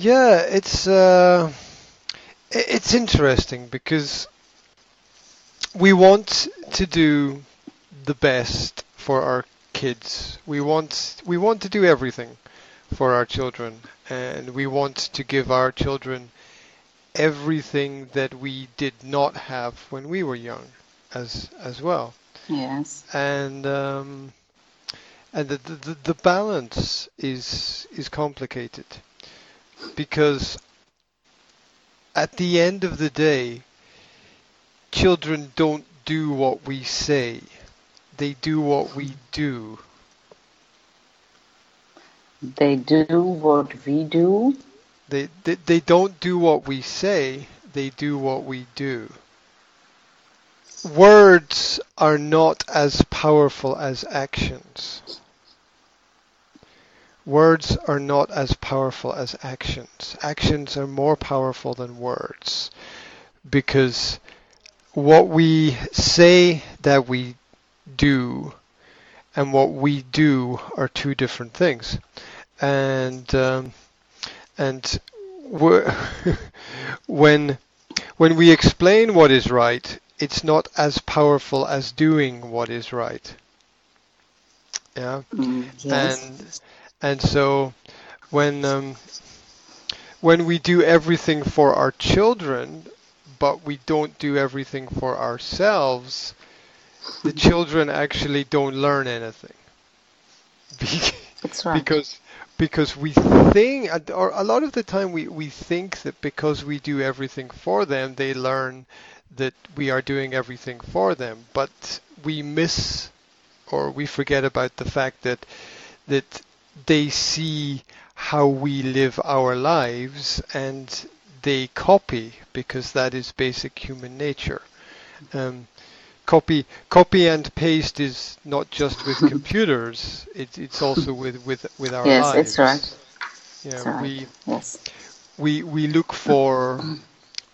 Yeah, it's uh, it's interesting because we want to do the best for our kids. We want we want to do everything for our children, and we want to give our children everything that we did not have when we were young, as as well. Yes. And um, and the, the the balance is is complicated because at the end of the day, children don't do what we say; they do what we do. They do what we do. They, they they don't do what we say; they do what we do. Words are not as powerful as actions. Words are not as powerful as actions. Actions are more powerful than words because what we say that we do and what we do are two different things. And um, and when when we explain what is right, it's not as powerful as doing what is right. Yeah. Mm, yes. And and so when um, when we do everything for our children, but we don't do everything for ourselves, the children actually don't learn anything. That's right. because because we think or a lot of the time we, we think that because we do everything for them they learn that we are doing everything for them but we miss or we forget about the fact that that they see how we live our lives and they copy because that is basic human nature um, copy copy and paste is not just with computers it, it's also with with with our yes, lives it's right. yeah It's right. we Yes. we we look for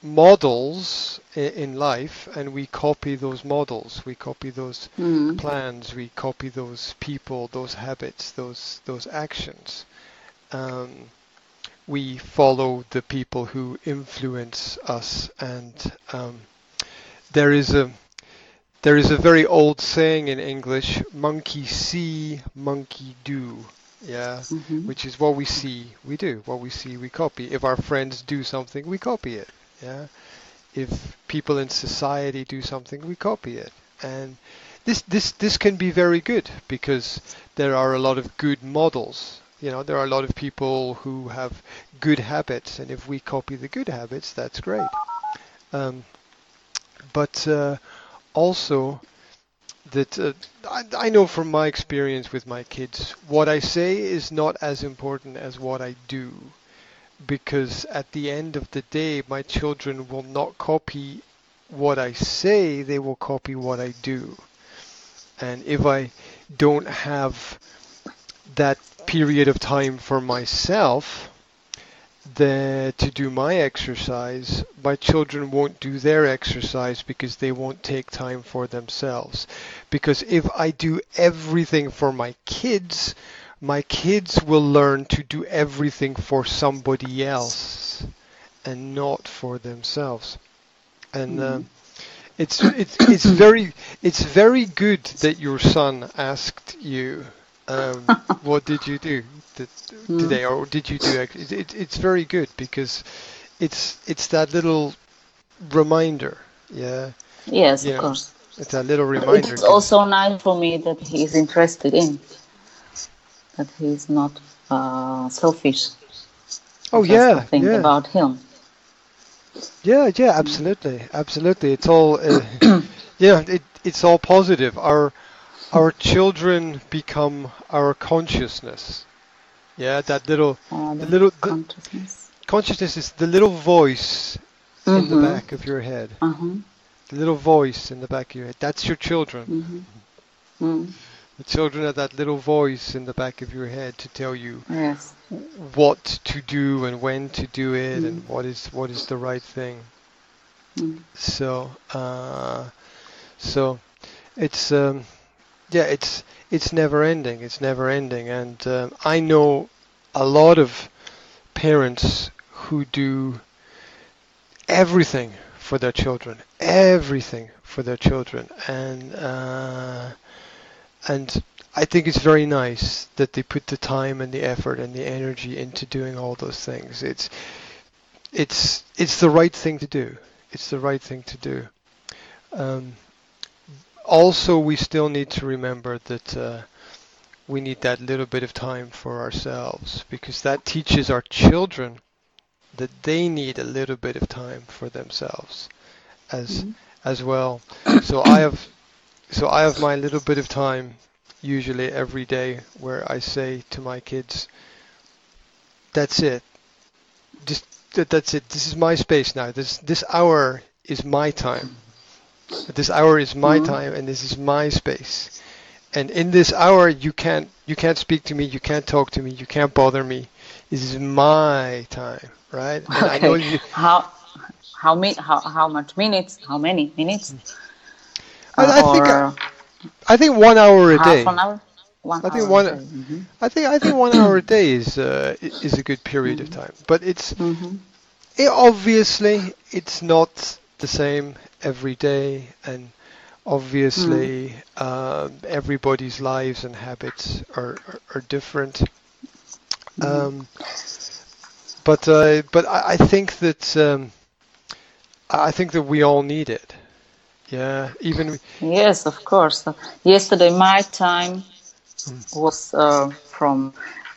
models in life and we copy those models. We copy those Mm. plans. We copy those people those habits those those actions. Um, we follow the people who influence us and um, there is a there is a very old saying in English monkey see monkey do. Yeah Mhm. which is what we see we do. What we see we copy. If our friends do something we copy it yeah? If people in society do something we copy it. And this this this can be very good because there are a lot of good models. You know there are a lot of people who have good habits and if we copy the good habits that's great. Um, but uh, also that uh, I, I know from my experience with my kids, what I say is not as important as what I do, because at the end of the day, my children will not copy what I say; they will copy what I do. And if I don't have that period of time for myself, the, to do my exercise, my children won't do their exercise because they won't take time for themselves. Because if I do everything for my kids, my kids will learn to do everything for somebody else and not for themselves. And um, it's it's it's very it's very good that your son asked you um, what did you do th- today or did you do it, it, it's very good because it's it's that little reminder yeah Yes, Yeah. of course. it's that little reminder It's 'cause- also nice for me that he is interested in, that he is not uh, selfish. oh yeah think yeah about him. yeah yeah absolutely absolutely it's all uh, yeah it, it's all positive our our children become our consciousness yeah that little Uh, the little the, consciousness. consciousness is the little voice in the Mhm. back of your head Uh-huh. the little voice in the back of your head that's your children Mhm. Mm. The children are that little voice in the back of your head to tell you Yes. what to do and when to do it and what is what is the right thing Mm. so uh, so it's um, yeah it's it's never ending it's never ending and um, I know a lot of parents who do everything for their children, everything for their children, and uh, and I think it's very nice that they put the time and the effort and the energy into doing all those things. It's it's it's the right thing to do. It's the right thing to do. Um, also, we still need to remember that uh, we need that little bit of time for ourselves because that teaches our children that they need a little bit of time for themselves as mm-hmm. as well. So I have so I have my little bit of time usually every day where I say to my kids, "That's it. Just that's it. This is my space now. This this hour is my time. This hour is my mm-hmm. time, and this is my space. And in this hour, you can't you can't speak to me. You can't talk to me. You can't bother me. This is my time, right? And okay. You, how how, mi- how how much minutes? How many minutes? I, I think. I, I think one hour a half day. An hour? One I think one. Mm-hmm. I think I think one hour a day is uh, is a good period mm-hmm. of time, but it's mm-hmm. it, obviously it's not the same every day, and obviously uh, everybody's lives and habits are are, are different. Mm-hmm. Um, but uh, but I, I, think that um, I think that we all need it. Yeah, even. Yes, of course. Yesterday, my time mm. was uh, from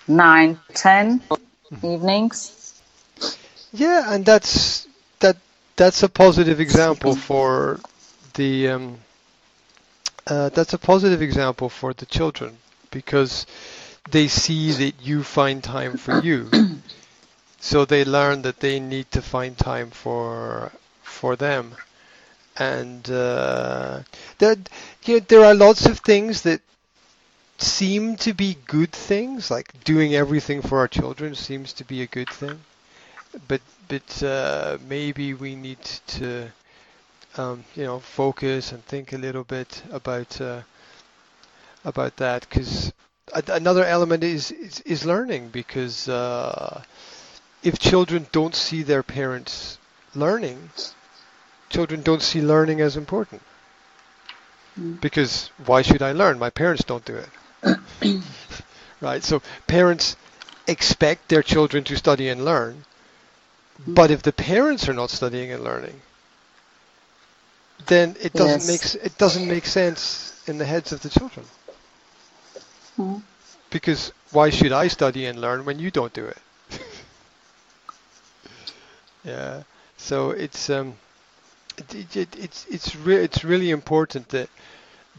nine ten mm. evenings. Yeah, and that's that. That's a positive example for the. Um, uh, that's a positive example for the children because they see that you find time for you. so they learn that they need to find time for for them and uh, there, you know, there are lots of things that seem to be good things, like doing everything for our children seems to be a good thing, but but uh, maybe we need to um, you know focus and think a little bit about uh, about that because another element is, is, is learning because uh, if children don't see their parents learning children don't see learning as important. Mm. Because why should I learn? My parents don't do it. right? So parents expect their children to study and learn. Mm. But if the parents are not studying and learning, then it doesn't yes. make it doesn't make sense in the heads of the children. Mm. Because why should I study and learn when you don't do it? yeah. So it's um it, it, it's it's re- it's really important that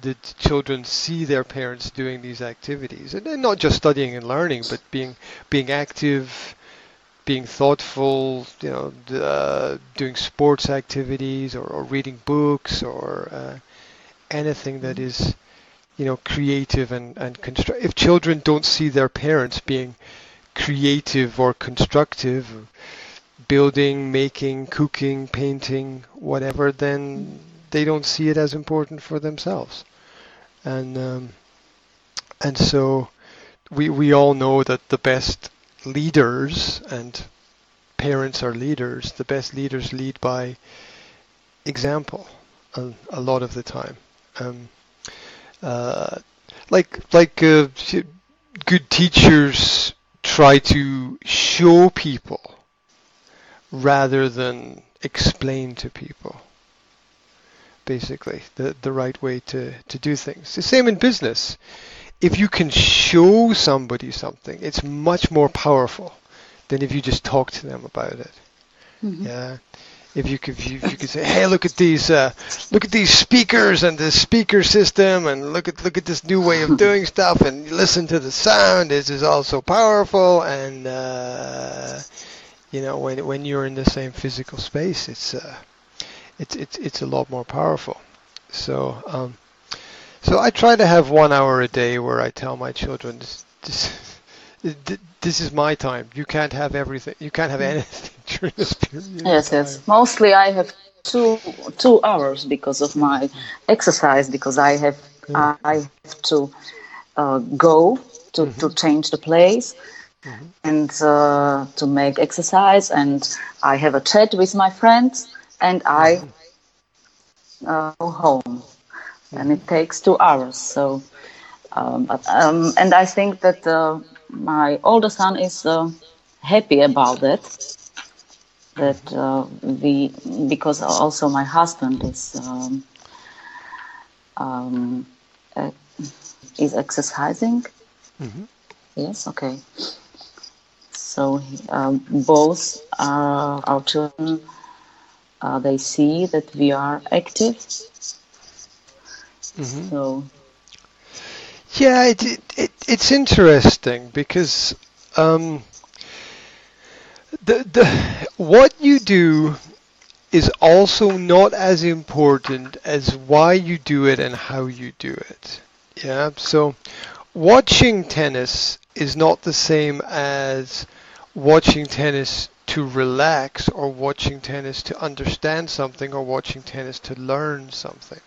that children see their parents doing these activities and, and not just studying and learning, but being being active, being thoughtful, you know, uh, doing sports activities or, or reading books or uh, anything that is, you know, creative and and construct. If children don't see their parents being creative or constructive building, making, cooking, painting, whatever, then they don't see it as important for themselves. And um, and so we we all know that the best leaders and parents are leaders. The best leaders lead by example a, a lot of the time. Um, uh, like like uh, good teachers try to show people rather than explain to people basically the the right way to to do things. The same in business. If you can show somebody something it's much more powerful than if you just talk to them about it. Mm-hmm. yeah. If you could if you, if you, could say hey look at these uh, look at these speakers and this speaker system and look at look at this new way of doing stuff and listen to the sound. This is all so powerful and uh, you know when when you're in the same physical space it's uh, it's it's it's a lot more powerful. So um, so I try to have one hour a day where I tell my children this, this, this is my time. You can't have everything you can't have anything during this period yes yes. mostly I have two two hours because of my exercise because I have yeah. I have to uh, go to, mm-hmm. to change the place mm-hmm. and uh, to make exercise. And I have a chat with my friends, and I mm-hmm. uh, go home. And it takes two hours. So, um, but, um, and I think that uh, my older son is uh, happy about that. That uh, we, because also my husband is um, um, uh, is exercising. Mm-hmm. Yes, okay. So um, both uh, our children, uh, they see that we are active. Mm-hmm. So. Yeah, it, it, it's interesting because um, the the what you do is also not as important as why you do it and how you do it. Yeah, so watching tennis is not the same as watching tennis to relax or watching tennis to understand something or watching tennis to learn something.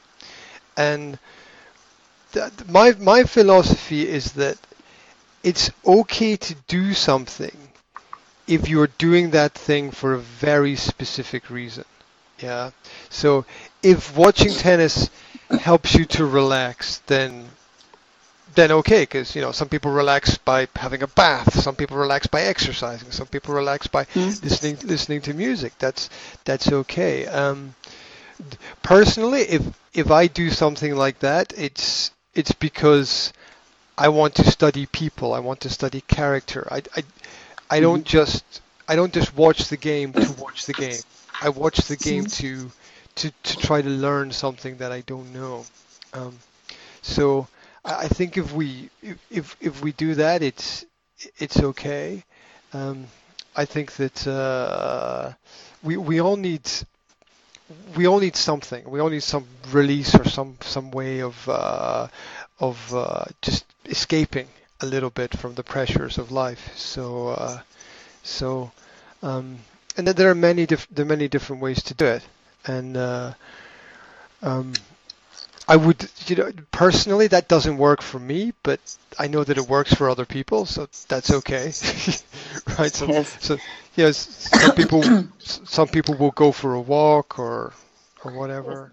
And th- my my philosophy is that it's okay to do something if you're doing that thing for a very specific reason. Yeah. So if watching tennis helps you to relax, then then okay, because you know some people relax by having a bath, some people relax by exercising, some people relax by mm. listening listening to music. That's that's okay. Um, personally, if if I do something like that, it's it's because I want to study people. I want to study character. I I, I don't mm-hmm. just I don't just watch the game to watch the game. I watch the game to to to try to learn something that I don't know. Um, so I think if we if if we do that, it's it's okay. Um, I think that uh, we we all need we all need something. We all need some release or some some way of uh, of uh, just escaping a little bit from the pressures of life. So uh, so um, and there are many diff- there are many different ways to do it. And uh, um, I would, you know, personally that doesn't work for me, but I know that it works for other people, so that's okay, right? So, yes. so yes, some people, some people will go for a walk or or whatever.